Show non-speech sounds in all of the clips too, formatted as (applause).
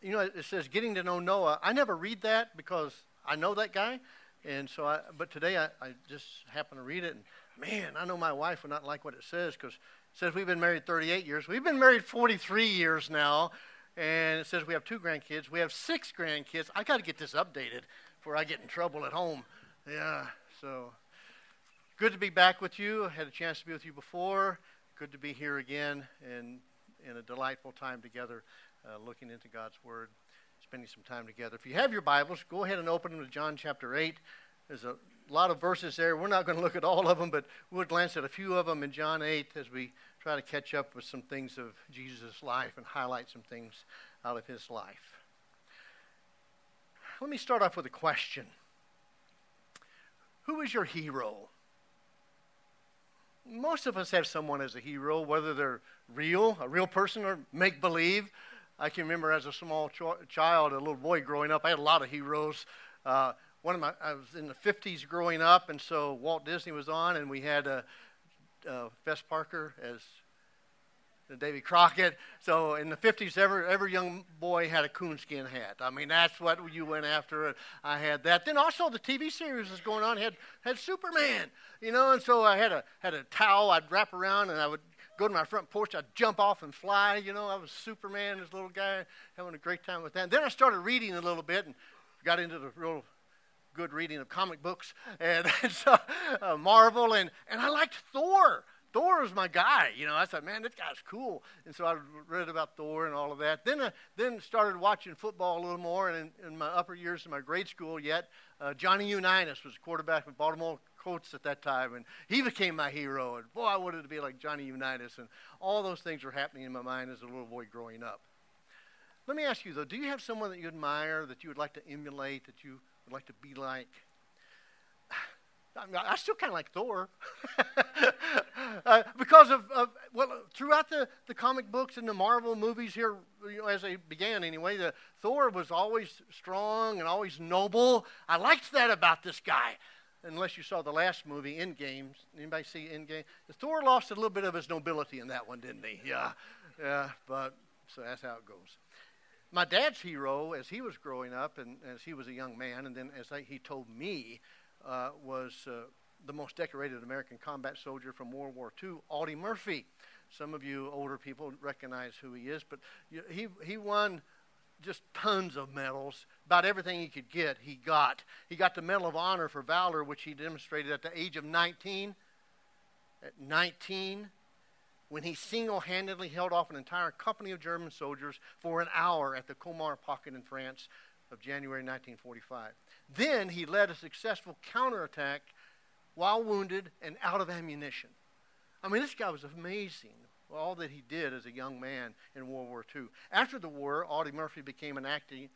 You know, it says getting to know Noah. I never read that because I know that guy. And so I, but today I, I just happened to read it. And man, I know my wife would not like what it says because it says we've been married 38 years. We've been married 43 years now. And it says we have two grandkids. We have six grandkids. I got to get this updated before I get in trouble at home. Yeah, so good to be back with you. I had a chance to be with you before. Good to be here again and in a delightful time together uh, looking into God's Word, spending some time together. If you have your Bibles, go ahead and open them to John chapter 8. There's a lot of verses there. We're not going to look at all of them, but we'll glance at a few of them in John 8 as we try to catch up with some things of Jesus' life and highlight some things out of his life. Let me start off with a question Who is your hero? Most of us have someone as a hero, whether they're real, a real person, or make believe. I can remember as a small ch- child, a little boy growing up, I had a lot of heroes. Uh, one of my, I was in the 50s growing up, and so Walt Disney was on, and we had uh, uh, Fess Parker as Davy Crockett. So in the 50s, every, every young boy had a coonskin hat. I mean, that's what you went after. I had that. Then also the TV series was going on. Had had Superman, you know, and so I had a had a towel I'd wrap around, and I would go to my front porch, I'd jump off and fly. You know, I was Superman, this little guy, having a great time with that. And then I started reading a little bit and got into the real good reading of comic books and, (laughs) and so, uh, Marvel, and, and I liked Thor. Thor was my guy, you know. I thought, man, this guy's cool, and so I read about Thor and all of that. Then, uh, then started watching football a little more, and in, in my upper years in my grade school, yet uh, Johnny Unitas was quarterback for Baltimore Colts at that time, and he became my hero. And boy, I wanted to be like Johnny Unitas, and all those things were happening in my mind as a little boy growing up. Let me ask you though, do you have someone that you admire, that you would like to emulate, that you would like to be like? (sighs) I still kind of like Thor. (laughs) uh, because of, of, well, throughout the, the comic books and the Marvel movies here, you know, as they began anyway, the Thor was always strong and always noble. I liked that about this guy. Unless you saw the last movie, Endgame. Anybody see Endgame? The Thor lost a little bit of his nobility in that one, didn't he? Yeah, yeah. But so that's how it goes. My dad's hero, as he was growing up and as he was a young man, and then as I, he told me uh, was uh, the most decorated American combat soldier from World War II, Audie Murphy. Some of you older people recognize who he is, but he, he won just tons of medals. About everything he could get, he got. He got the Medal of Honor for Valor, which he demonstrated at the age of 19. At 19, when he single handedly held off an entire company of German soldiers for an hour at the Colmar Pocket in France of January 1945. Then he led a successful counterattack while wounded and out of ammunition. I mean, this guy was amazing, all that he did as a young man in World War II. After the war, Audie Murphy became an acting,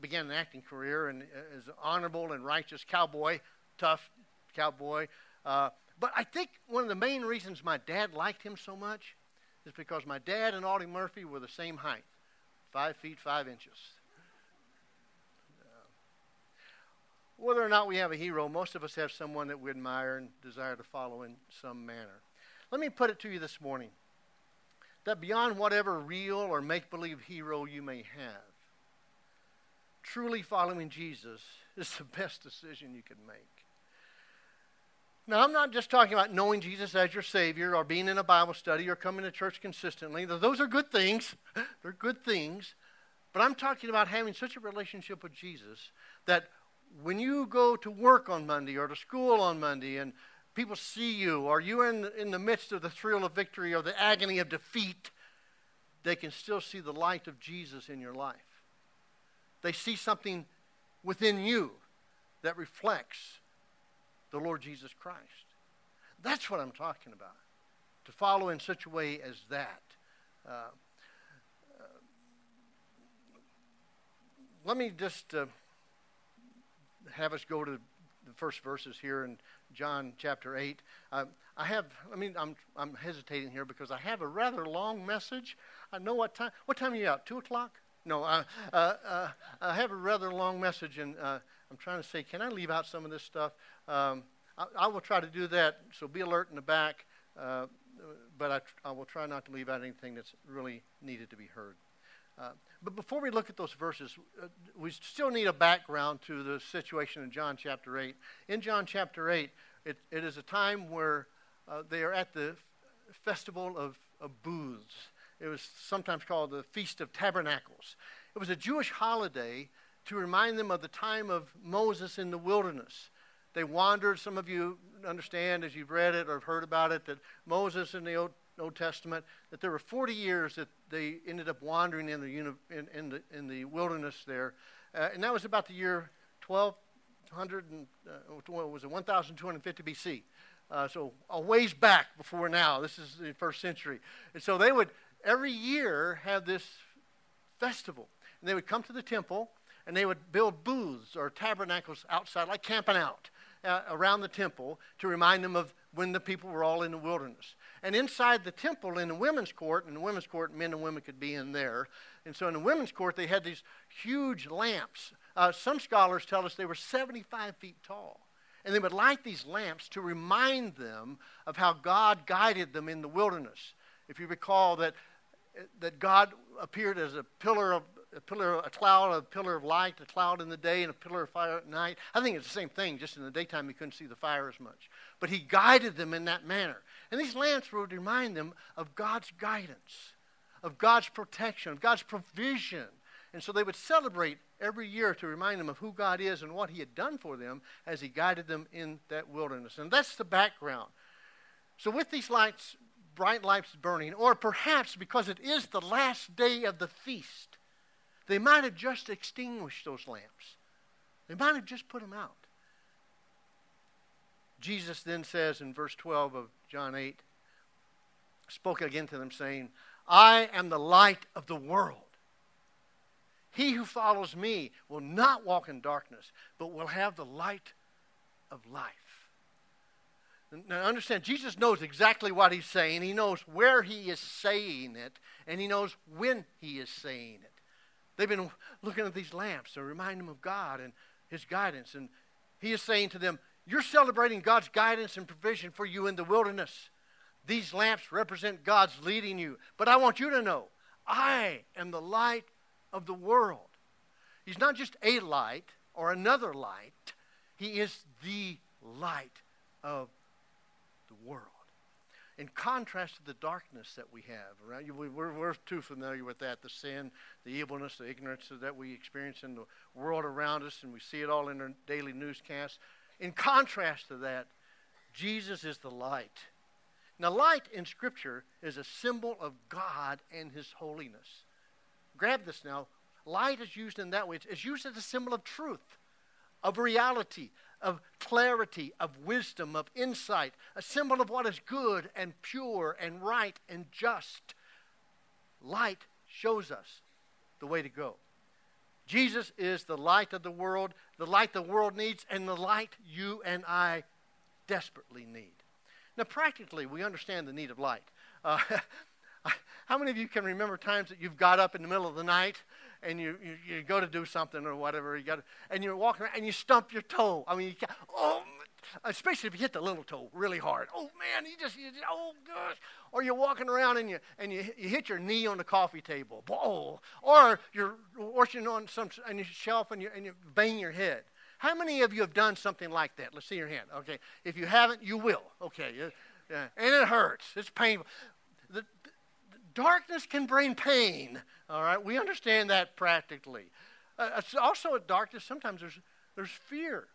began an acting career and uh, as an honorable and righteous cowboy, tough cowboy. Uh, but I think one of the main reasons my dad liked him so much is because my dad and Audie Murphy were the same height, five feet five inches. whether or not we have a hero, most of us have someone that we admire and desire to follow in some manner. Let me put it to you this morning that beyond whatever real or make believe hero you may have, truly following Jesus is the (laughs) best decision you can make. Now, I'm not just talking about knowing Jesus as your Savior or being in a Bible study or coming to church consistently. Those are good things. (laughs) They're good things. But I'm talking about having such a relationship with Jesus that when you go to work on Monday or to school on Monday and people see you, or you're in, in the midst of the thrill of victory or the agony of defeat, they can still see the light of Jesus in your life. They see something within you that reflects the Lord Jesus Christ. That's what I'm talking about. To follow in such a way as that. Uh, uh, let me just. Uh, have us go to the first verses here in John chapter 8. Uh, I have, I mean, I'm, I'm hesitating here because I have a rather long message. I know what time, what time are you out? 2 o'clock? No, uh, uh, uh, I have a rather long message, and uh, I'm trying to say, can I leave out some of this stuff? Um, I, I, will try to do that, so be alert in the back, but I, I, will try not to leave out anything that's really needed to be heard. But before we look at those verses, uh, we still need a background to the situation in John chapter 8. In John chapter 8, it, it is a time where uh, they are at the festival of, of booths. It was sometimes called the Feast of Tabernacles. It was a Jewish holiday to remind them of the time of Moses in the wilderness. They wandered, some of you understand as you've read it or heard about it, that Moses in the Old, Old Testament, that there were 40 years that they ended up wandering in the, in, in the, in the wilderness there. Uh, and that was about the year 1200, and, uh, was it, 1250 BC. Uh, so a ways back before now. This is the first century. And so they would every year have this festival. And they would come to the temple and they would build booths or tabernacles outside, like camping out uh, around the temple to remind them of when the people were all in the wilderness. And inside the temple, in the women's court, in the women's court, men and women could be in there. And so in the women's court, they had these huge lamps. Uh, some scholars tell us they were 75 feet tall. And they would light these lamps to remind them of how God guided them in the wilderness. If you recall that, that God appeared as a pillar of a pillar, a cloud, a pillar of light, a cloud in the day, and a pillar of fire at night. I think it's the same thing. Just in the daytime, you couldn't see the fire as much. But He guided them in that manner. And these lamps would remind them of God's guidance, of God's protection, of God's provision. And so they would celebrate every year to remind them of who God is and what He had done for them as He guided them in that wilderness. And that's the background. So, with these lights, bright lights burning, or perhaps because it is the last day of the feast, they might have just extinguished those lamps. They might have just put them out. Jesus then says in verse 12 of John 8, spoke again to them, saying, I am the light of the world. He who follows me will not walk in darkness, but will have the light of life. Now, understand, Jesus knows exactly what he's saying. He knows where he is saying it, and he knows when he is saying it. They've been looking at these lamps to remind them of God and his guidance. And he is saying to them, You're celebrating God's guidance and provision for you in the wilderness. These lamps represent God's leading you. But I want you to know, I am the light of the world. He's not just a light or another light, He is the light of the world. In contrast to the darkness that we have, right? We're, we're too familiar with that the sin, the evilness, the ignorance that we experience in the world around us, and we see it all in our daily newscasts. In contrast to that, Jesus is the light. Now, light in Scripture is a symbol of God and His holiness grab this now. Light is used in that way. It's used as a symbol of truth, of reality, of clarity, of wisdom, of insight, a symbol of what is good and pure and right and just. Light shows us the way to go. Jesus is the light of the world, the light the world needs, and the light you and I desperately need. Now, practically, we understand the need of light. Uh, (laughs) How many of you can remember times that you've got up in the middle of the night and you, you, you go to do something or whatever, you got and you're walking around and you stump your toe? I mean, you oh, especially if you hit the little toe really hard. Oh man, you just, you just oh gosh. Or you're walking around and you and you, you hit your knee on the coffee table. Oh. Or you're washing on some on your shelf and you and you bang your head. How many of you have done something like that? Let's see your hand. Okay. If you haven't, you will. Okay. Yeah. And it hurts. It's painful. The, darkness can bring pain. All right, we understand that practically. Uh, also, at darkness, sometimes there's there's fear.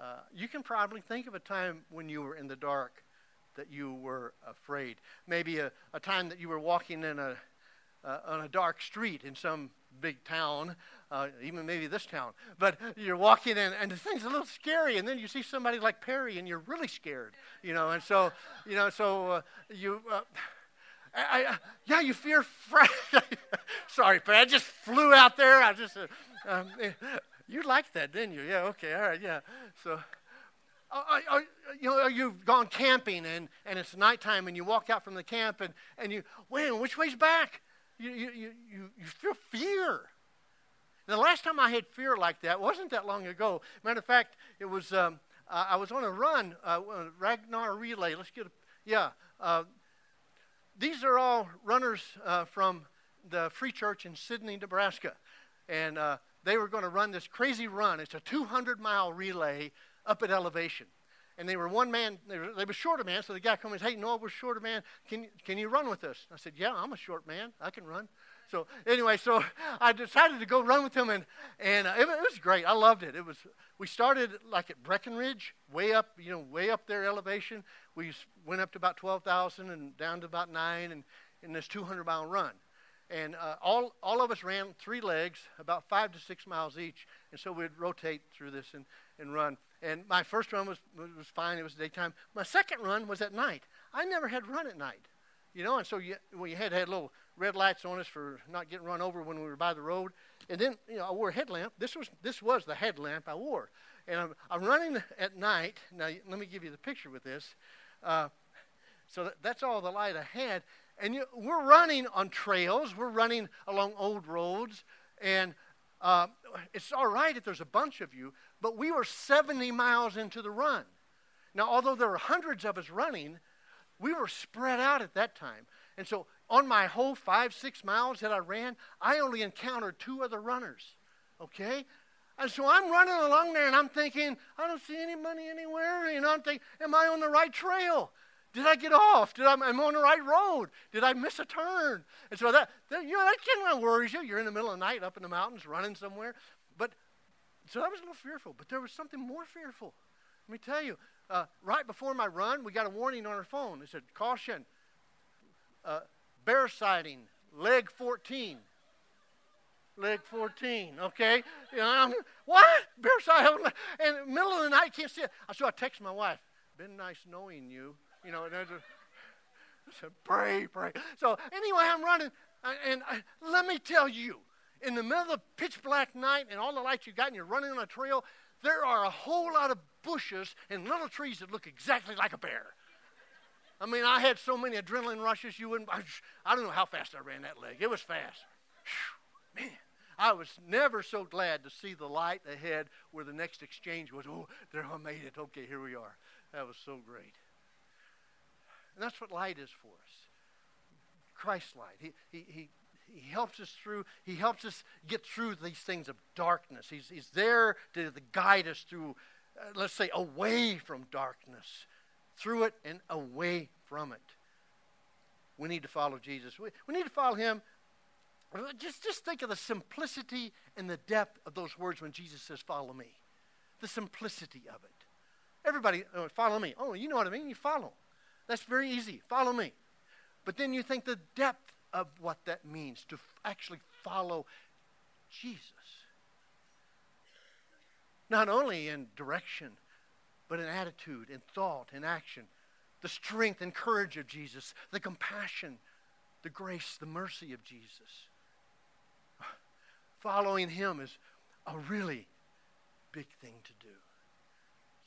Uh, you can probably think of a time when you were in the dark that you were afraid. Maybe a, a time that you were walking in a uh, on a dark street in some big town, uh, even maybe this town. But you're walking in, and the thing's a little scary, and then you see somebody like Perry, and you're really scared, you know. And so, you know, so uh, you uh, I, I, yeah, you fear. (laughs) Sorry, but I just flew out there. I just, uh, um, you liked that, didn't you? Yeah. Okay. All right. Yeah. So, are, are, you know, you've gone camping and, and it's nighttime and you walk out from the camp and, and you, wait, which way's back? You, you, you, you feel fear. The last time I had fear like that wasn't that long ago. Matter of fact, it was um, uh, I was on a run, uh, Ragnar Relay. Let's get a, yeah. Uh, these are all runners uh, from the Free Church in Sidney, Nebraska, and uh, they were going to run this crazy run. It's a 200 mile relay up at elevation. And they were one man, they were, they were short a man, so the guy comes Hey, Noah, we're short a man. Can, can you run with us? I said, Yeah, I'm a short man. I can run. So anyway, so (laughs) I decided to go run with him, and, and uh, it, was great. I loved it. It was we started like at Breckenridge, way up, you know, way up there elevation. We went up to about 12,000 and down to about nine, and in this 200 mile run. And uh, all, all of us ran three legs, about five to six miles each. And so we'd rotate through this and, and run. And my first run was, was fine, it was daytime. My second run was at night. I never had run at night, you know, and so you, we had had little red lights on us for not getting run over when we were by the road. And then, you know, I wore a headlamp. This was, this was the headlamp I wore. And I'm, I'm running at night. Now, let me give you the picture with this. Uh, so that, that's all the light I had. And you, we're running on trails, we're running along old roads, and uh, it's all right if there's a bunch of you, but we were 70 miles into the run. Now, although there were hundreds of us running, we were spread out at that time. And so, on my whole five, six miles that I ran, I only encountered two other runners. Okay? And so I'm running along there and I'm thinking, I don't see any money anywhere. You know, I'm thinking, am I on the right trail? Did I get off? Did I, am on the right road? Did I miss a turn? And so that, that you know, that kind of worries you. You're in the middle of the night up in the mountains running somewhere. But so I was a little fearful. But there was something more fearful. Let me tell you. Uh, right before my run, we got a warning on our phone. It said, "Caution: uh, bear sighting, leg 14." Leg 14, okay? You know, what? Bear sighting. (laughs) And middle of the night, can't see it. So I text my wife, been nice knowing you. You know, and I just said, pray, pray. So anyway, I'm running, and I, let me tell you, in the middle of pitch black night and all the lights you got, and you're running on a trail, there are a whole lot of bushes and little trees that look exactly like a bear. I mean, I had so many adrenaline rushes, you wouldn't, I, I don't know how fast I ran that leg. It was fast. Man, I was never so glad to see the light ahead where the next exchange was. Oh, there I made it. Okay, here we are. That was so great. And that's what light is for us. Christ light. He, he, he, he helps us through, he helps us get through these things of darkness. He's, he's there to, to guide us through, uh, let's say, away from darkness, through it and away from it. We need to follow Jesus. We, we need to follow him. Just, just think of the simplicity and the depth of those words when Jesus says, Follow me. The simplicity of it. Everybody, oh, follow me. Oh, you know what I mean? You follow. That's very easy. Follow me. But then you think the depth of what that means to actually follow Jesus. Not only in direction, but in attitude, in thought, in action. The strength and courage of Jesus, the compassion, the grace, the mercy of Jesus. Following him is a really big thing to do.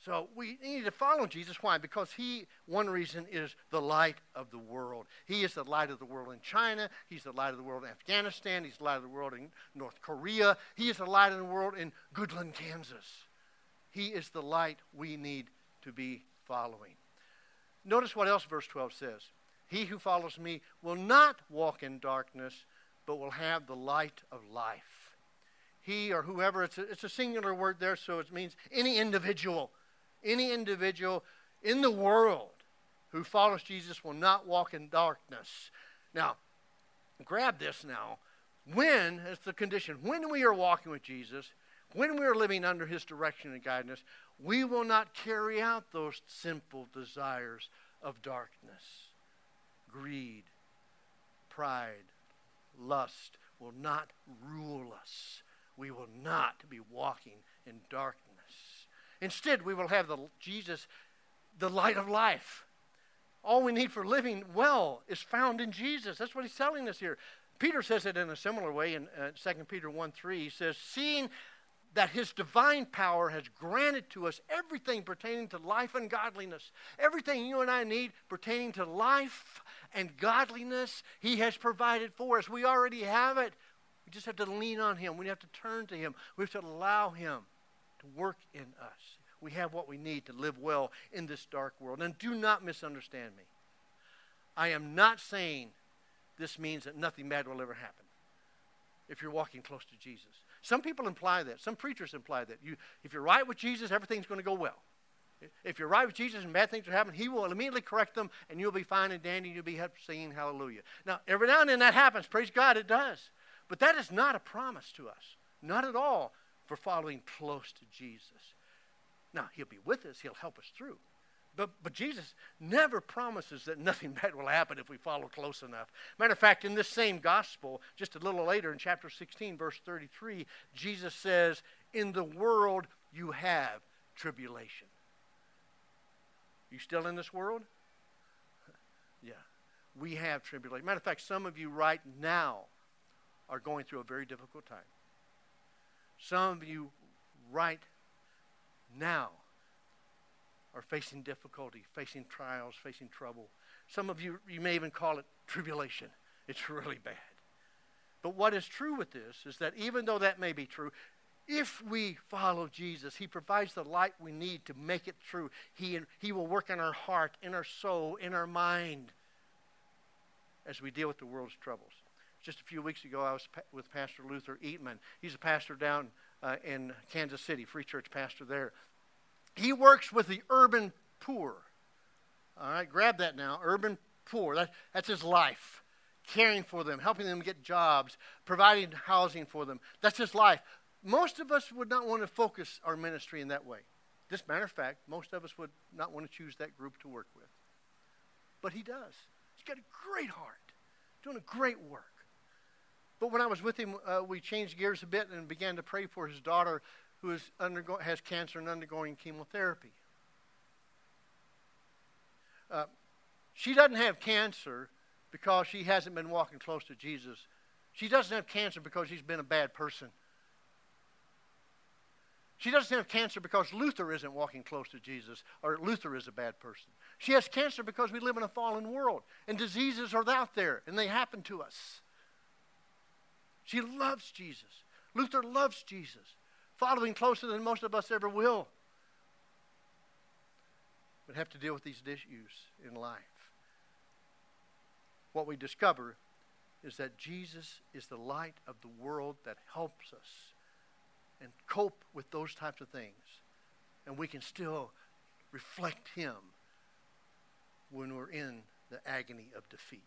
So we need to follow Jesus. Why? Because he, one reason, is the light of the world. He is the light of the world in China. He's the light of the world in Afghanistan. He's the light of the world in North Korea. He is the light of the world in Goodland, Kansas. He is the light we need to be following. Notice what else verse 12 says. He who follows me will not walk in darkness, but will have the light of life. He or whoever, it's a, it's a singular word there, so it means any individual any individual in the world who follows Jesus will not walk in darkness. Now, grab this now. When, is the condition, when we are walking with Jesus, when we are living under his direction and guidance, we will not carry out those sinful desires of darkness. Greed, pride, lust will not rule us. We will not be walking in darkness. Instead, we will have the Jesus, the light of life. All we need for living well is found in Jesus. That's what he's telling us here. Peter says it in a similar way in uh, 2 Peter 1 3. He says, Seeing that his divine power has granted to us everything pertaining to life and godliness, everything you and I need pertaining to life and godliness, he has provided for us. We already have it. We just have to lean on him. We have to turn to him. We have to allow him to work in us. We have what we need to live well in this dark world. And do not misunderstand me. I am not saying this means that nothing bad will ever happen if you're walking close to Jesus. Some people imply that. Some preachers imply that. You, if you're right with Jesus, everything's going to go well. If you're right with Jesus and bad things are happening, He will immediately correct them and you'll be fine and dandy and you'll be singing hallelujah. Now, every now and then that happens. Praise God, it does. But that is not a promise to us. Not at all for following close to Jesus. Now, He'll be with us, He'll help us through. But, but Jesus never promises that nothing (laughs) bad will happen if we follow close enough. Matter of fact, in this same gospel, just a little later in chapter 16, verse 33, Jesus says, In the world you have tribulation. You still in this world? (laughs) yeah. We have tribulation. Matter of fact, some of you right now are going through a very difficult time. Some of you right now are facing difficulty, facing trials, facing trouble. Some of you, you may even call it tribulation. It's really bad. But what is true with this is that even though that may be true, if we follow Jesus, He provides the light we need to make it through. He, he will work in our heart, in our soul, in our mind as we deal with the world's troubles. Just a few weeks ago, I was pa- with Pastor Luther Eatman. He's a pastor down uh, in Kansas City, Free Church pastor there. He works with the urban poor. All right, grab that now. Urban poor. That, that's his life. Caring for them, helping them get jobs, providing housing for them. That's his life. Most of us would not want to focus our ministry in that way. Just matter of fact, most of us would not want to choose that group to work with. But he does. He's got a great heart, doing a great work. But when I was with him, uh, we changed gears a bit and began to pray for his daughter who is undergo- has cancer and undergoing chemotherapy. Uh, she doesn't have cancer because she hasn't been walking close to Jesus. She doesn't have cancer because she's been a bad person. She doesn't have cancer because Luther isn't walking close to Jesus or Luther is a bad person. She has cancer because we live in a fallen world and diseases are out there and they happen to us. She loves Jesus. Luther loves Jesus, following closer than most of us ever will. But have to deal with these issues in life. What we discover is that Jesus is the light of the world that helps us and cope with those types of things. And we can still reflect Him when we're in the agony of defeat.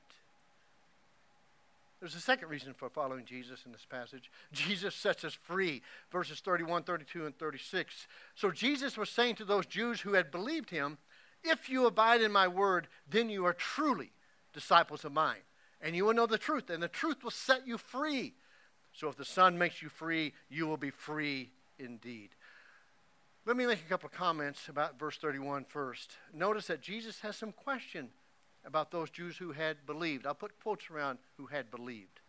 There's a second reason for following Jesus in this passage. (laughs) Jesus sets us free, verses 31, 32, and 36. So Jesus was saying to those Jews who had believed him, If you abide in my word, then you are truly disciples of mine. And you will know the truth, and the truth will set you free. So if the Son makes you free, you will be free indeed. Let me make a couple of comments about verse 31 first. Notice that Jesus has some question about those Jews who had believed. I'll put quotes around who had believed.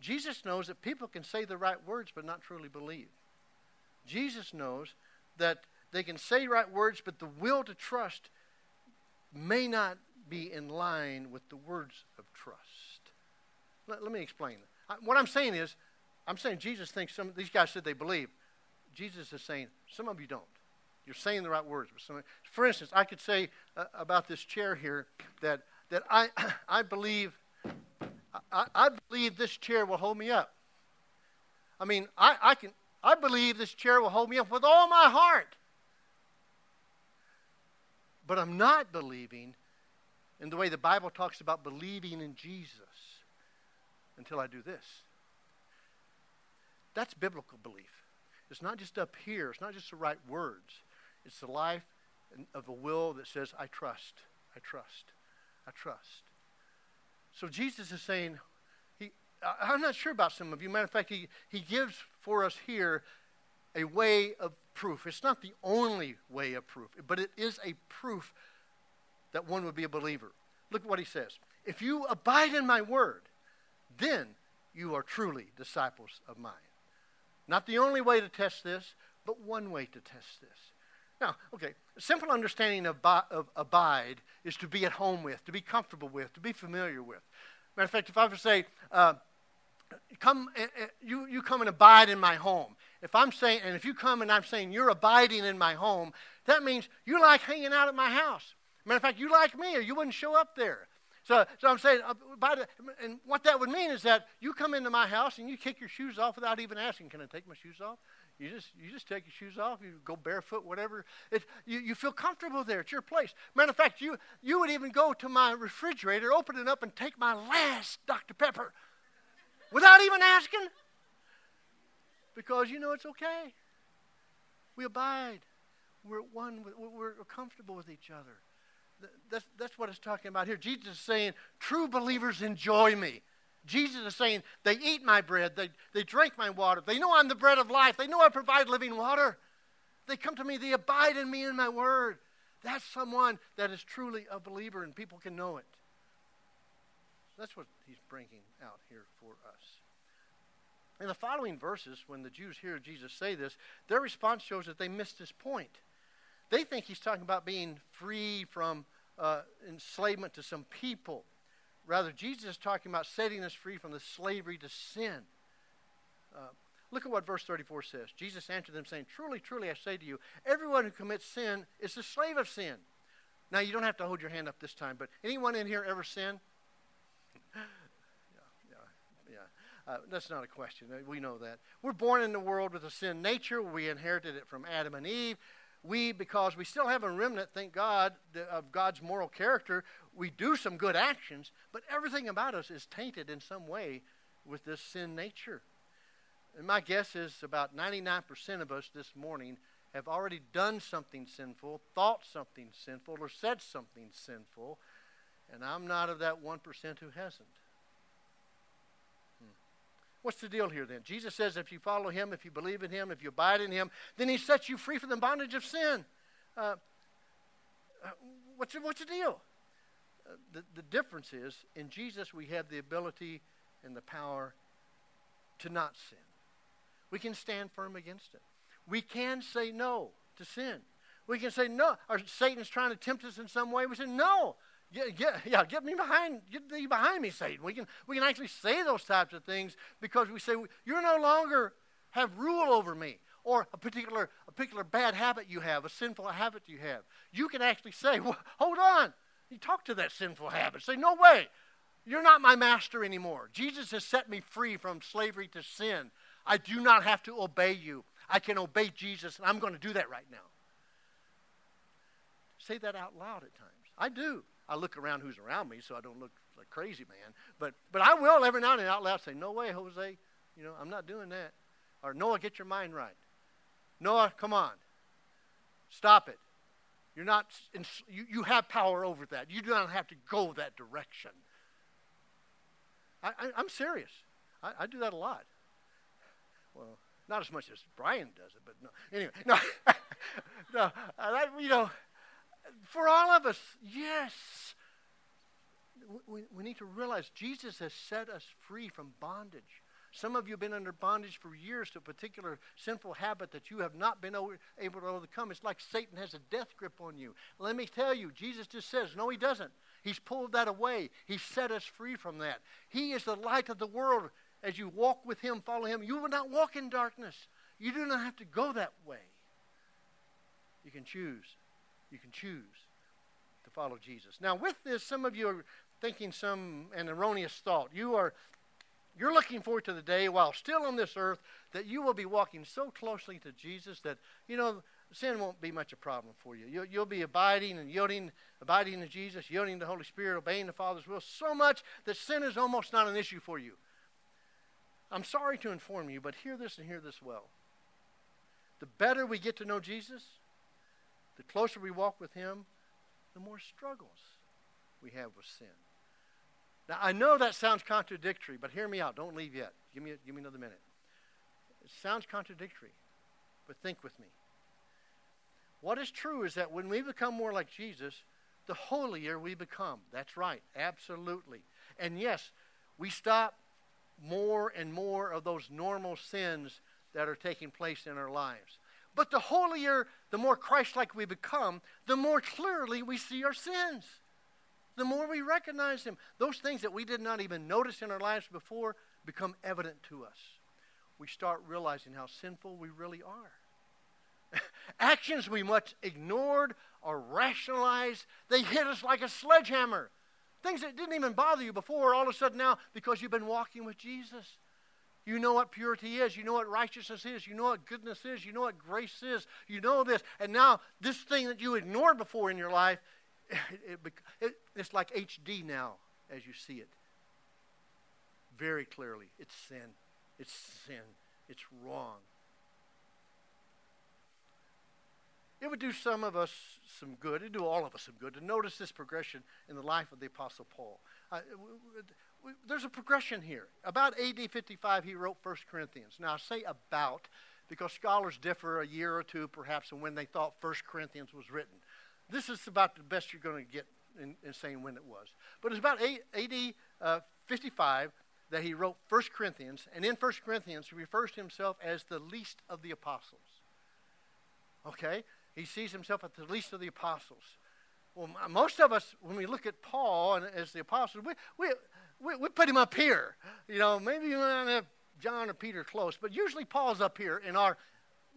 Jesus knows that people can say the right words but not truly believe. Jesus knows that they can say right words, but the will to trust may not be in line with the words of trust. Let, let me explain that what I'm saying is, I'm saying Jesus thinks some these guys said they believe. Jesus is saying some of you don't. You're saying the right words. For instance, I could say uh, about this chair here that that I (clears throat) I believe I, I believe this chair will hold me up. I mean, I, I can I believe this chair will hold me up with all my heart. But I'm not believing in the way the Bible talks about believing in Jesus until I do this. That's biblical belief. It's not just up here, it's not just the right words. It's the life of a will that says, I trust, I trust, I trust. So Jesus is saying, he, I'm not sure about some of you. Matter of fact, he, he gives for us here a way of proof. It's not the only way of proof, but it is a proof that one would be a believer. Look at what he says. If you abide in my word, then you are truly disciples of mine. Not the only way to test this, but one way to test this. Now, okay, simple understanding of, of abide is to be at home with, to be comfortable with, to be familiar with. Matter of fact, if I were to say, uh, come, uh, you, you come and abide in my home. If I'm saying, and if you come and I'm saying you're abiding in my home, that means you like hanging out at my house. Matter of fact, you like me or you wouldn't show up there. So, so I'm saying, uh, and what that would mean is that you come into my house and you kick your shoes off without even asking, "Can I take my shoes off?" You just you just take your shoes off. You go barefoot, whatever. It, you you feel comfortable there. It's your place. Matter of fact, you you would even go to my refrigerator, open it up, and take my last Dr Pepper, without even asking, because you know it's okay. We abide. We're one. We're comfortable with each other. That's, that's what it's talking about here. Jesus is saying, true believers enjoy me. Jesus is saying, they eat my bread, they, they drink my water. They know I'm the bread of life, they know I provide living water. They come to me, they abide in me and my word. That's someone that is truly a believer, and people can know it. That's what he's bringing out here for us. In the following verses, when the Jews hear Jesus say this, their response shows that they missed his point. They think he's talking about being free from uh, enslavement to some people. Rather, Jesus is talking about setting us free from the slavery to sin. Uh, look at what verse 34 says. Jesus answered them, saying, Truly, truly, I say to you, everyone who commits sin is the slave of sin. Now, you don't have to hold your hand up this time, but anyone in here ever sin? (laughs) yeah, yeah, yeah. Uh, that's not a question. We know that. We're born in the world with a sin nature. We inherited it from Adam and Eve we, because we still have a remnant, thank God, of God's moral character, we do some good actions, but everything about us is tainted in some way with this sin nature. And my guess is about 99% of us this morning have already done something sinful, thought something sinful, or said something sinful, and I'm not of that 1% who hasn't. What's the deal here then? Jesus says if you follow him, if you believe in him, if you abide in him, then he sets you free from the bondage of sin. Uh, uh, what's, what's the deal? The, the difference is in Jesus we have the ability and the power to not sin. We can stand firm against it. We can say no to sin. We can say no, or Satan's trying to tempt us in some way. We say, no, Get, yeah, get me behind, get me behind me, Satan. We can, we can actually say those types of things because we say, you're no longer have rule over me or a particular, a particular bad habit you have, a sinful habit you have. You can actually say, well, hold on. You talk to that sinful habit. Say, no way. You're not my master anymore. Jesus has set me free from slavery to sin. I do not have to obey you. I can obey Jesus, and I'm going to do that right now. Say that out loud at times. I do. I look around who's around me so I don't look like crazy man. But but I will every now and then out loud say, No way, Jose, you know, I'm not doing that. Or Noah, get your mind right. Noah, come on. Stop it. You're not you, you have power over that. You do not have to go that direction. I, am serious. I, I do that a lot. Well, not as much as Brian does it, but no. Anyway, no, (laughs) no. I, you know, for all of us, yes. We, we need to realize Jesus has set us free from bondage. Some of you have been under bondage for years to a particular sinful habit that you have not been able to overcome. It's like Satan has a death grip on you. Let me tell you, Jesus just says, no, he doesn't. He's pulled that away. He set us free from that. He is the light of the world. As you walk with him, follow him, you will not walk in darkness. You do not have to go that way. You can choose you can choose to follow Jesus. Now, with this, some of you are thinking some an erroneous thought. You are you're looking forward to the day while still on this earth that you will be walking so closely to Jesus that you know sin won't be much of a problem for you. You'll, you'll be abiding and yielding, abiding in Jesus, yielding to the Holy Spirit, obeying the Father's will so much that sin is almost not an issue for you. I'm sorry to inform you, but hear this and hear this well. The better we get to know Jesus, the closer we walk with Him, the more struggles we have with sin. Now, I know that sounds contradictory, but hear me out. Don't leave yet. Give me, give me another minute. It sounds contradictory, but think with me. What is true is that when we become more like Jesus, the holier we become. That's right, absolutely. And yes, we stop more and more of those normal sins that are taking place in our lives. But the holier, the more Christ like we become, the more clearly we see our sins. The more we recognize them. Those things that we did not even notice in our lives before become evident to us. We start realizing how sinful we really are. (laughs) Actions we much ignored or rationalized, they hit us like a sledgehammer. Things that didn't even bother you before, all of a sudden now, because you've been walking with Jesus. You know what purity is. You know what righteousness is. You know what goodness is. You know what grace is. You know this. And now, this thing that you ignored before in your life, (laughs) it, it, it's like HD now as you see it. Very clearly, it's sin. It's sin. It's wrong. It would do some of us some good. It would do all of us some good to notice this progression in the life of the Apostle Paul. Uh, there's a progression here. About AD 55, he wrote 1 Corinthians. Now, I say about because scholars differ a year or two, perhaps, in when they thought 1 Corinthians was written. This is about the best you're going to get in, in saying when it was. But it's about AD uh, 55 that he wrote 1 Corinthians, and in 1 Corinthians, he refers to himself as the least of the apostles. Okay? He sees himself as the least of the apostles. Well, most of us, when we look at Paul and as the apostle, we, we, we, we put him up here. You know, maybe you don't have John or Peter close, but usually Paul's up here in our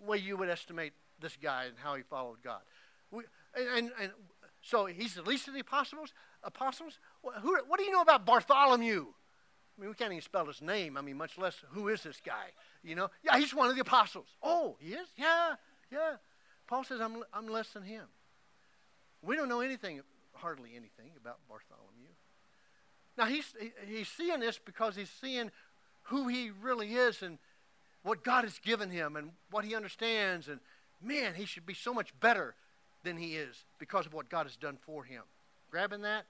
way you would estimate this guy and how he followed God. We, and, and, and so he's the least of the apostles. Apostles. Who, what do you know about Bartholomew? I mean, we can't even spell his name. I mean, much less who is this guy? You know? Yeah, he's one of the apostles. Oh, he is? Yeah, yeah. Paul says, I'm, I'm less than him. We don't know anything, hardly anything, about Bartholomew. Now, he's, he's seeing this because he's seeing who he really is and what God has given him and what he understands. And man, he should be so much better than he is because of what God has done for him. Grabbing that?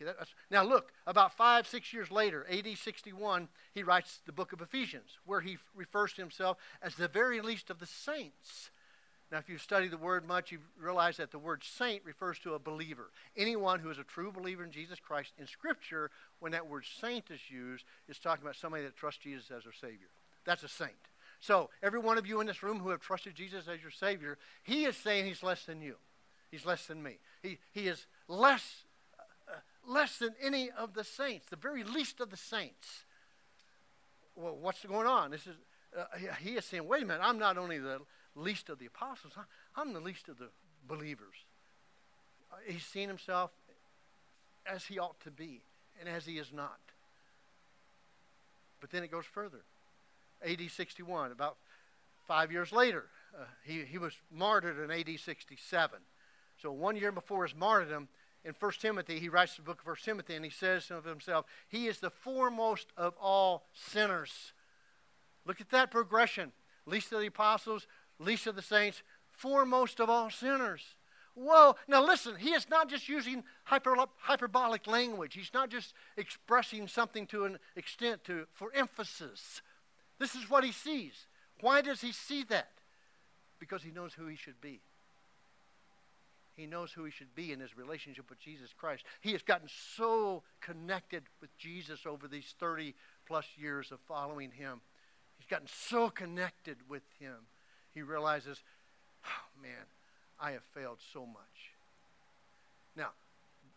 Okay, now, look, about five, six years later, AD 61, he writes the book of Ephesians, where he refers to himself as the very least of the saints. Now, if you've studied the word much, you realize that the word saint refers to a believer. Anyone who is a true believer in Jesus Christ. In Scripture, when that word saint is used, is talking about somebody that trusts Jesus as their Savior. That's a saint. So, every one of you in this room who have trusted Jesus as your Savior, he is saying he's less than you. He's less than me. He, he is less, uh, less than any of the saints, the very least of the saints. Well, what's going on? This is, uh, he is saying, wait a minute, I'm not only the least of the apostles. I'm the least of the believers. Uh, he's seen himself as he ought to be and as he is not. But then it goes further. AD 61, about five years later, uh, he, he was martyred in AD 67. So one year before his martyrdom, in 1 Timothy, he writes the book of 1 Timothy, and he says of himself, He is the foremost of all sinners. Look at that progression. Least of the apostles, least of the saints, foremost of all sinners. Whoa. Now listen, he is not just using hyper, hyperbolic language. He's not just expressing something to an extent to, for emphasis. This is what he sees. Why does he see that? Because he knows who he should be. He knows who he should be in his relationship with Jesus Christ. He has gotten so connected with Jesus over these 30 plus years of following him. He's gotten so connected with him he realizes, oh man, I have failed so much. Now,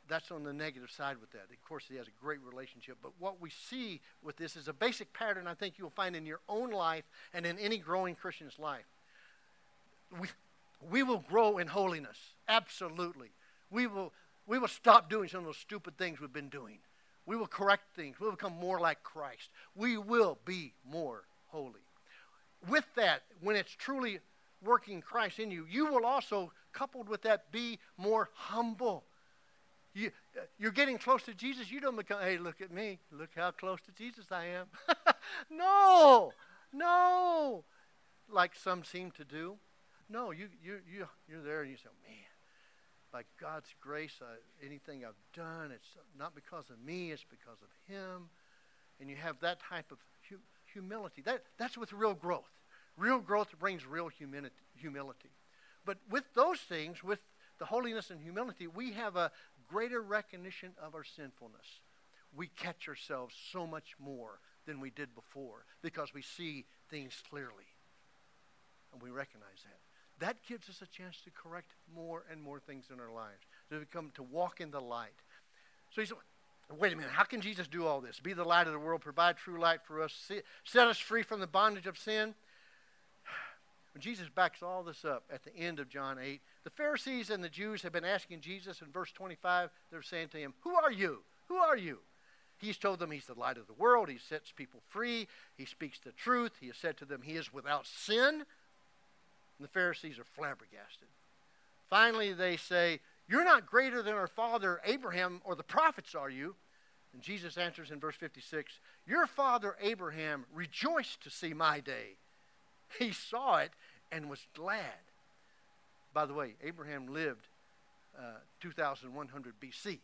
that's on the negative side with that. Of course, he has a great relationship. But what we see with this is a basic pattern I think you'll find in your own life and in any growing Christian's life. We, we will grow in holiness. Absolutely. We will, we will stop doing some of those stupid things we've been doing. We will correct things. We'll become more like Christ. We will be more holy with that, when it's truly working Christ in you, you will also, coupled with that, be more humble. You, you're getting close to Jesus. You don't become, hey, look at me. Look how close to Jesus I am. (laughs) no, no, like some seem to do. No, you, you, you, you're there and you say, man, by God's grace, uh, anything I've done, it's not because of me, it's because of Him. And you have that type of humility. That, that's with real growth. Real growth brings real humility. But with those things, with the holiness and humility, we have a greater recognition of our sinfulness. We catch ourselves so much more than we did before because we see things clearly. And we recognize that. That gives us a chance to correct more and more things in our lives, to become, to walk in the light. So he said, Wait a minute, how can Jesus do all this? Be the light of the world, provide true light for us, set us free from the bondage of sin. When Jesus backs all this up at the end of John 8, the Pharisees and the Jews have been asking Jesus in verse 25, they're saying to him, Who are you? Who are you? He's told them he's the light of the world. He sets people free. He speaks the truth. He has said to them he is without sin. And the Pharisees are flabbergasted. Finally, they say, You're not greater than our father Abraham or the prophets, are you? And Jesus answers in verse 56 Your father Abraham rejoiced to see my day. He saw it and was glad. By the way, Abraham lived uh, 2,100 BC.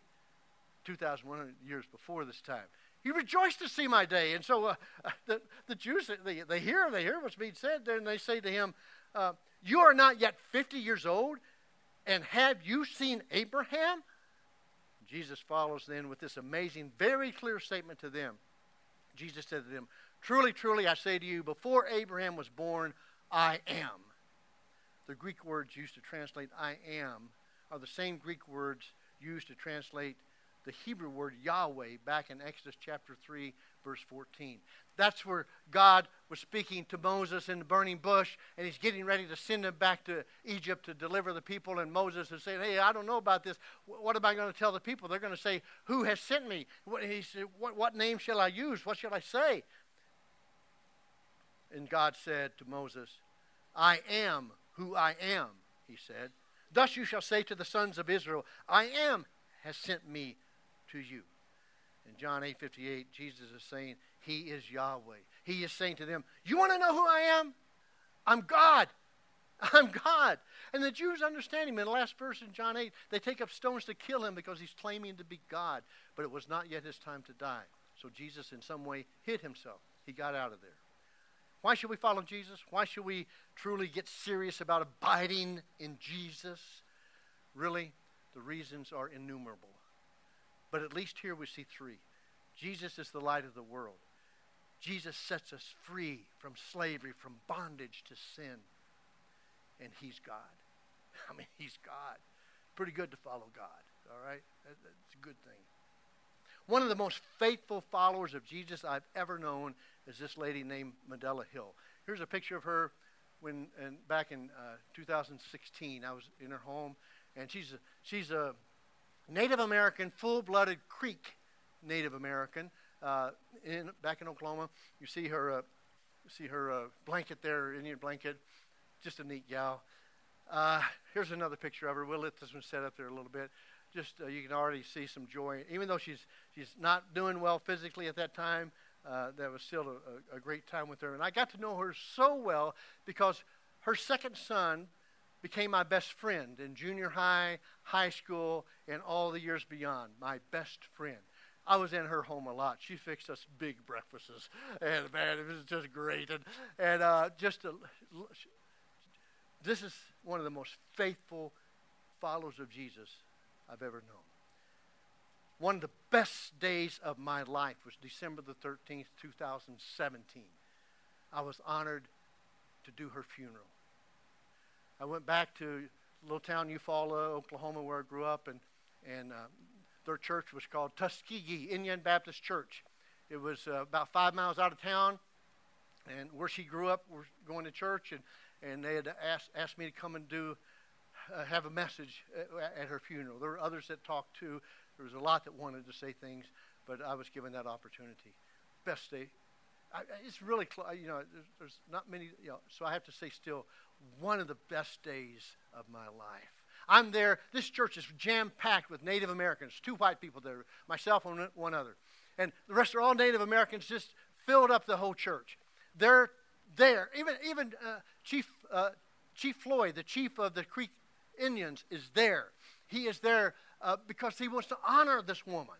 2,100 years before this time. He rejoiced to see my day. And so uh, (laughs) the, the Jews, they, they hear, they hear what's being said there, and they say to him, uh, You are not yet 50 years old, and have you seen Abraham? Jesus follows then with this amazing, very clear statement to them. Jesus said to them, Truly, truly, I say to you, before Abraham was born, I am. The Greek words used to translate I am are the same Greek words used to translate the Hebrew word Yahweh back in Exodus chapter 3, verse 14. That's where God was speaking to Moses in the burning bush, and he's getting ready to send him back to Egypt to deliver the people. And Moses is saying, Hey, I don't know about this. What am I going to tell the people? They're going to say, Who has sent me? He said, what, what name shall I use? What shall I say? And God said to Moses, I am who I am, he said. Thus you shall say to the sons of Israel, I am has sent me to you. In John 8 58, Jesus is saying, He is Yahweh. He is saying to them, You want to know who I am? I'm God. (laughs) I'm God. And the Jews understand him. In the last verse in John 8, they take up stones to kill him because he's claiming to be God. But it was not yet his time to die. So Jesus, in some way, hid himself. He got out of there. Why should we follow Jesus? Why should we truly get serious about abiding in Jesus? Really, the reasons are innumerable. But at least here we see three. Jesus is the light of the world. Jesus sets us free from slavery, from bondage to sin. And He's God. (laughs) I mean, He's God. Pretty good to follow God, all right? That's a good thing. One of the most faithful followers of Jesus I've ever known is this lady named Medela Hill. Here's a picture of her when and back in uh, 2016. I was in her home, and she's a, she's a Native American, full-blooded Creek Native American. Uh, in, back in Oklahoma, you see her, uh, you see her uh, blanket there, Indian blanket. Just a neat gal. Uh, here's another picture of her. We'll let this one set up there a little bit. Just uh, you can already see some joy, even though she's she's not doing well physically at that time. Uh, that was still a, a great time with her, and I got to know her so well because her second son became my best friend in junior high, high school, and all the years beyond. My best friend. I was in her home a lot. She fixed us big breakfasts, and man, it was just great. And and uh, just a, this is one of the most faithful followers of Jesus I've ever known. One of the best days of my life was December the 13th, 2017. I was honored to do her funeral. I went back to little town Eufaula, Oklahoma, where I grew up, and and uh, their church was called Tuskegee Indian Baptist Church. It was uh, about five miles out of town, and where she grew up, we're going to church, and and they had asked asked me to come and do uh, have a message at, at her funeral. There were others that talked too. There was a lot that wanted to say things, but I was given that opportunity. Best day. I, it's really, you know, there's, there's not many, you know, so I have to say still, one of the best days of my life. I'm there. This church is jam packed with Native Americans, two white people there, myself and one other. And the rest are all Native Americans, just filled up the whole church. They're there. Even, even uh, Chief, uh, chief Floyd, the chief of the Creek Indians, is there. He is there uh, because he wants to honor this woman.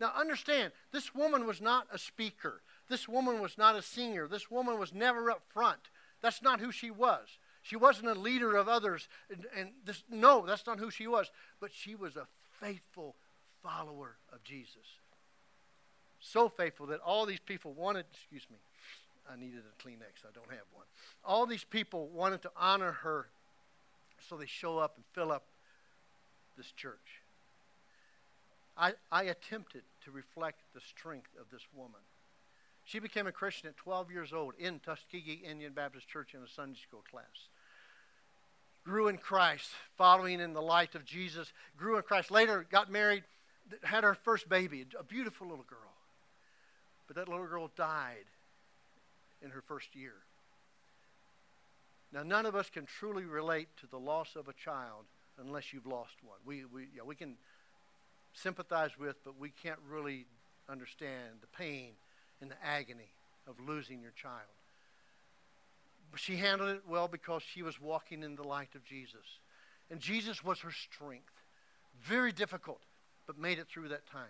Now, understand, this woman was not a speaker. This woman was not a singer. This woman was never up front. That's not who she was. She wasn't a leader of others. And, and this, no, that's not who she was. But she was a faithful follower of Jesus. So faithful that all these people wanted, excuse me, I needed a Kleenex. I don't have one. All these people wanted to honor her, so they show up and fill up this church. I, I attempted to reflect the strength of this woman. She became a Christian at 12 years old in Tuskegee Indian Baptist Church in a Sunday school class. Grew in Christ, following in the light of Jesus. Grew in Christ. Later, got married, had her first baby, a beautiful little girl. But that little girl died in her first year. Now, none of us can truly relate to the loss of a child unless you've lost one. We, we, yeah, we can sympathize with, but we can't really understand the pain and the agony of losing your child. But she handled it well because she was walking in the light of Jesus. And Jesus was her strength. Very difficult, but made it through that time.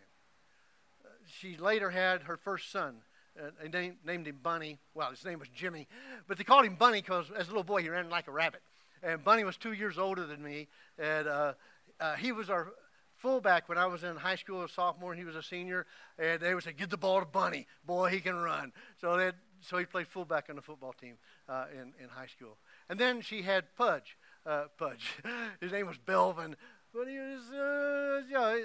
Uh, she later had her first son. Uh, they named, named him Bunny. Well, his name was Jimmy, but they called him Bunny because as a little boy he ran like a rabbit. And Bunny was two years older than me, and uh, uh, he was our fullback when I was in high school, a sophomore, and he was a senior. And they would say, "Give the ball to Bunny, boy, he can run." So they so he played fullback on the football team uh, in in high school. And then she had Pudge. Uh, Pudge. (laughs) His name was Belvin, but he was yeah.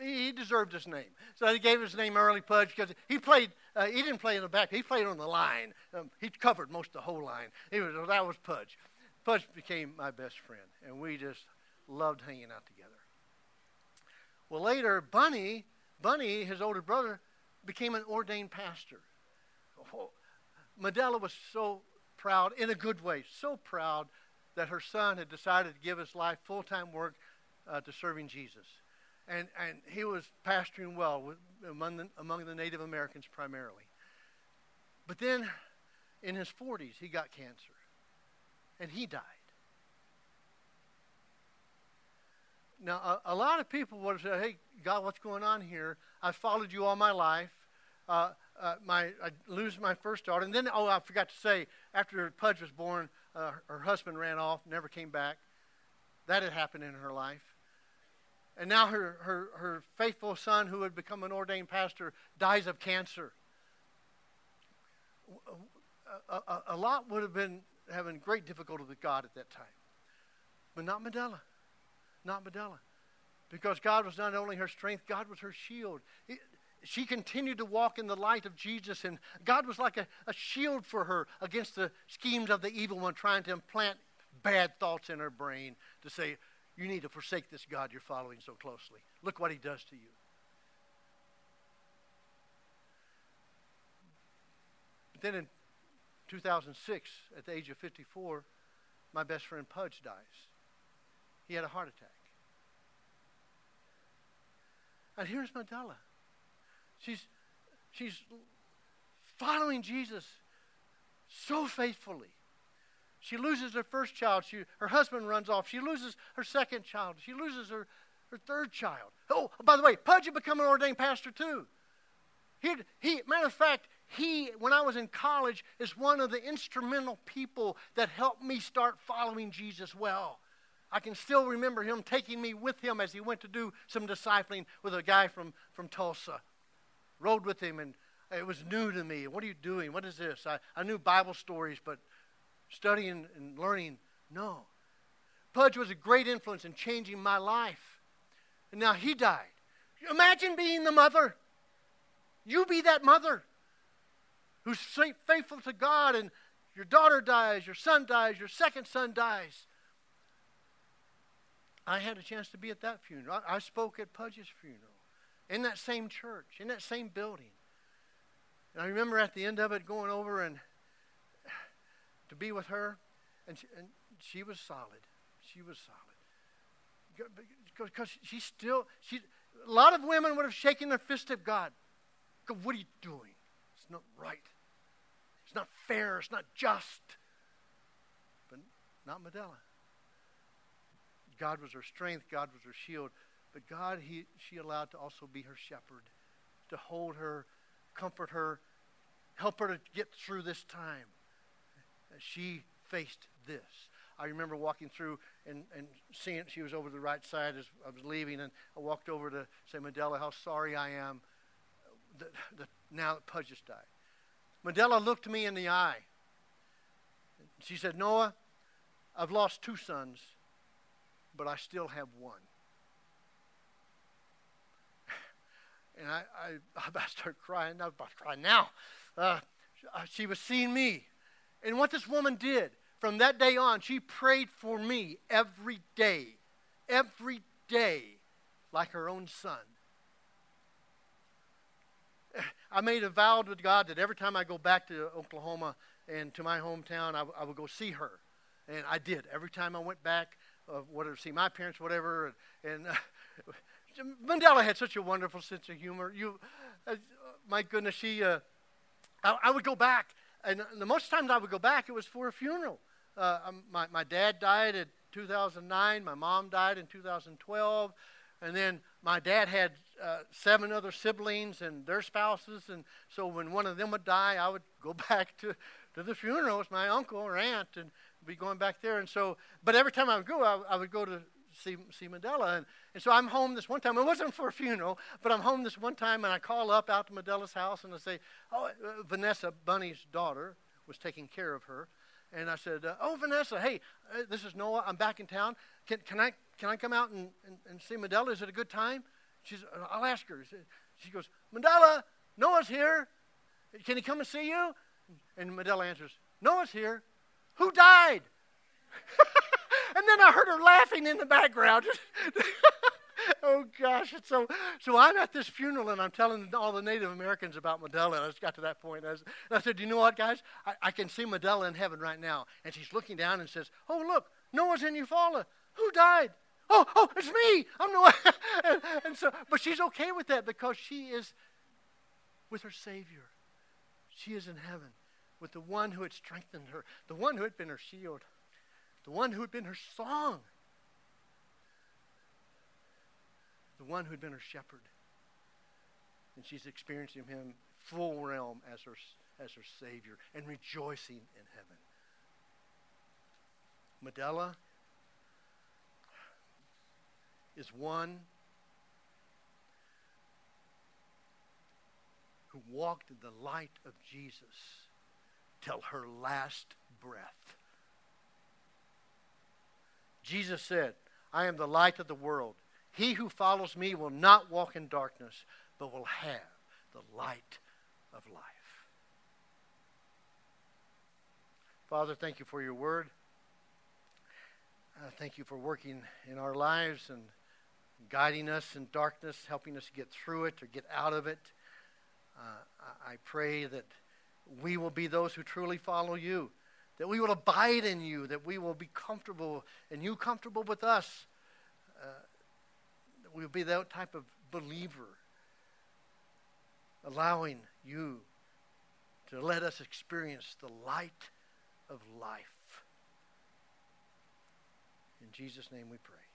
He, deserved his name, so he gave his name early Pudge because he played. Uh, he didn't play in the back; he played on the line. Um, he covered most of the whole line. He was that was Pudge. Pudge became my best friend, and we just loved hanging out together. Well, later, Bunny, Bunny, his older brother, became an ordained pastor. Oh, Medela was so proud, in a good way, so proud that her son had decided to give his life full time work uh, to serving Jesus. And, and he was pastoring well with, among, the, among the Native Americans primarily. But then in his 40s, he got cancer and he died. Now, a, a, lot of people would have said, "Hey, God, what's going on here? I followed you all my life. Uh, uh, my I lose my first daughter, and then oh, I forgot to say, after Pudge was born, uh, her husband ran off, never came back. That had happened in her life, and now her her her faithful son, who had become an ordained pastor, dies of cancer. A, a, a lot would have been having great difficulty with God at that time, but not Medela not Medela. Because God was not only her strength, God was her shield. It, she continued to walk in the light of Jesus, and God was like a, a shield for her against the schemes of the evil one trying to implant bad thoughts in her brain to say, You need to forsake this God you're following so closely. Look what he does to you. But then in 2006, at the age of 54, my best friend Pudge dies. He had a heart attack. And here's Medela. She's, she's following Jesus so faithfully. She loses her first child. She, her husband runs off. She loses her second child. She loses her, her third child. Oh, by the way, Pudge had become an ordained pastor too. He, he, matter of fact, he, when I was in college, is one of the instrumental people that helped me start following Jesus well. I can still remember him taking me with him as he went to do some discipling with a guy from, from Tulsa. Rode with him, and it was new to me. What are you doing? What is this? I, I knew Bible stories, but studying and learning, no. Pudge was a great influence in changing my life. And now he died. Imagine being the mother. You be that mother who's faithful to God, and your daughter dies, your son dies, your second son dies. I had a chance to be at that funeral. I, I spoke at Pudge's funeral in that same church, in that same building. And I remember at the end of it going over and to be with her, and she, and she was solid. She was solid. Because she still, she, a lot of women would have shaken their fist at God. Go, what are you doing? It's not right. It's not fair. It's not just. But not Medela. God was her strength, God was her shield, but God, he, she allowed to also be her shepherd, to hold her, comfort her, help her to get through this time. She faced this. I remember walking through and, and seeing she was over the right side as I was leaving, and I walked over to say, Medela, how sorry I am that, that now that Pudge has died. Medela looked me in the eye. She said, Noah, I've lost two sons but I still have one. (laughs) And I, I, (laughs) I about started crying. I was about to cry now. Uh, she was seeing me. And what this woman did from that day on, she prayed for me every day, every day, like her own son. (sighs) I made a vow with God that every time I go back to Oklahoma and to my hometown, I, I would go see her. And I did. Every time I went back, uh, whatever, see my parents, whatever. And, and uh, (laughs) Mandela had such a wonderful sense of humor. You, uh, my goodness, she, uh, I, I, would go back. And the most times I would go back, it was for a funeral. Uh, um, my, my dad died in 2009. My mom died in 2012. And then my dad had uh, seven other siblings and their spouses. And so when one of them would die, I would go (laughs) back to, to the funeral with my uncle or aunt and be going back there. And so, but every time I would go, I, I would go to see, see Mandela. And, and so I'm home this one time. It wasn't for a funeral, but I'm home this one time and I call up out to Mandela's house and I say, Oh, uh, Vanessa, Bunny's daughter, was taking care of her. And I said, uh, Oh, Vanessa, hey, uh, this is Noah. I'm back in town. Can, can, I, can I come out and, and, and see Mandela? Is it a good time? She's, I'll ask her. She goes, Mandela, Noah's here. Can he come and see you? And Mandela answers, Noah's here. Who died? (laughs) and then I heard her laughing in the background. (laughs) oh gosh! And so, so I'm at this funeral and I'm telling all the Native Americans about Mandela. And I just got to that point. And I, was, and I said, "You know what, guys? I, I, can see Mandela in heaven right now." And she's looking down and says, "Oh, look, Noah's in Eufaula. Who died? Oh, oh, it's me. I'm Noah." (laughs) and, and so, but she's okay with that because she is with her Savior. She is in heaven with the one who had strengthened her, the one who had been her shield, the one who had been her song, the one who had been her shepherd. And she's experiencing him full realm as her, as her Savior and rejoicing in heaven. Mandela is one who walked in the light of Jesus till her last breath. Jesus said, I am the light of the world. He who follows me will not walk in darkness, but will have the light of life. Father, thank you for your word. Uh, thank you for working in our lives and guiding us in darkness, helping us get through it or get out of it. Uh, I pray that we will be those who truly follow you, that we will abide in you, that we will be comfortable and you comfortable with us. Uh, we will be that type of believer, allowing you to let us experience the light of life. In Jesus' name we pray.